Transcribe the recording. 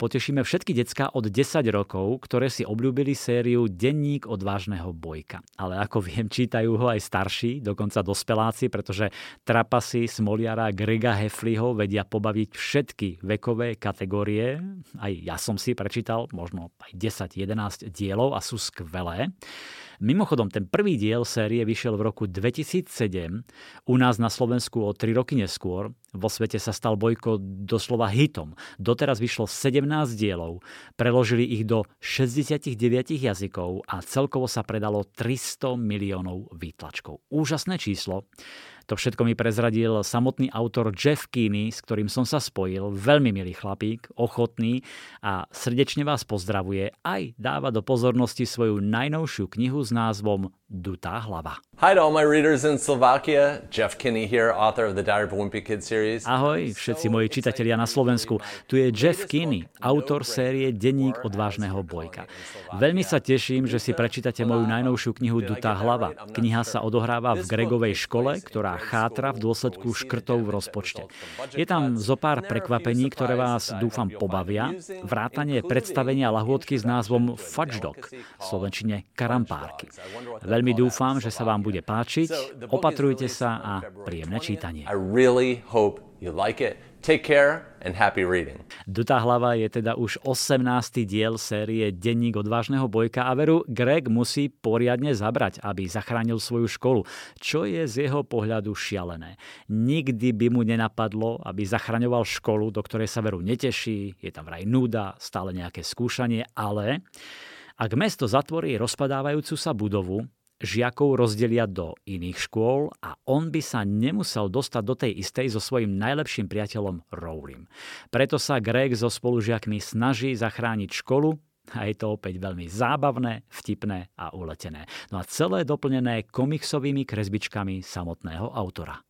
potešíme všetky decka od 10 rokov, ktoré si obľúbili sériu Denník odvážneho bojka. Ale ako viem, čítajú ho aj starší, dokonca dospeláci, pretože trapasy Smoliara Grega Hefliho vedia pobaviť všetky vekové kategórie. Aj ja som si prečítal možno aj 10-11 dielov a sú skvelé. Mimochodom, ten prvý diel série vyšiel v roku 2007, u nás na Slovensku o 3 roky neskôr. Vo svete sa stal Bojko doslova hitom. Doteraz vyšlo 17 dielov, preložili ich do 69 jazykov a celkovo sa predalo 300 miliónov výtlačkov. Úžasné číslo. To všetko mi prezradil samotný autor Jeff Keeney, s ktorým som sa spojil. Veľmi milý chlapík, ochotný a srdečne vás pozdravuje. Aj dáva do pozornosti svoju najnovšiu knihu s názvom Dutá hlava. Hi to all my readers in Slovakia. Jeff Kinney here, author of the Diary of a Wimpy Kid series. Ahoj, všetci moji čitatelia na Slovensku. Tu je Jeff Kinney, autor série Denník odvážneho bojka. Veľmi sa teším, že si prečítate moju najnovšiu knihu Dutá hlava. Kniha sa odohráva v Gregovej škole, ktorá chátra v dôsledku škrtov v rozpočte. Je tam zo pár prekvapení, ktoré vás dúfam pobavia. Vrátanie predstavenia lahôdky s názvom Fudge Dog, v slovenčine karampárky. Veľmi dúfam, že sa vám bude páčiť. Opatrujte sa a príjemné čítanie. Take care and happy reading. Dutá hlava je teda už 18. diel série Denník odvážneho bojka a veru Greg musí poriadne zabrať, aby zachránil svoju školu, čo je z jeho pohľadu šialené. Nikdy by mu nenapadlo, aby zachraňoval školu, do ktorej sa veru neteší, je tam vraj núda, stále nejaké skúšanie, ale ak mesto zatvorí rozpadávajúcu sa budovu, žiakov rozdelia do iných škôl a on by sa nemusel dostať do tej istej so svojím najlepším priateľom Rowlim. Preto sa Greg so spolužiakmi snaží zachrániť školu a je to opäť veľmi zábavné, vtipné a uletené. No a celé doplnené komiksovými kresbičkami samotného autora.